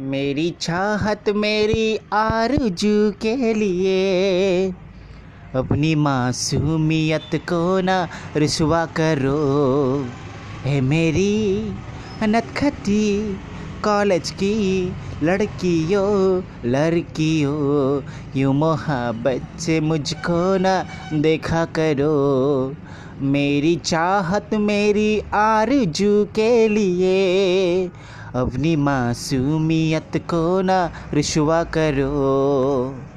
मेरी चाहत मेरी आरज़ू के लिए। अपनी मासूमियत को ना रिसवा करो। है मेरी नटखटी कॉलेज की लड़कियों लड़कियों, यूँ मोहब्बत से मुझको ना देखा करो। मेरी चाहत मेरी आरज़ू के लिए। अपनी मासूमियत को ना रिश्वा करो।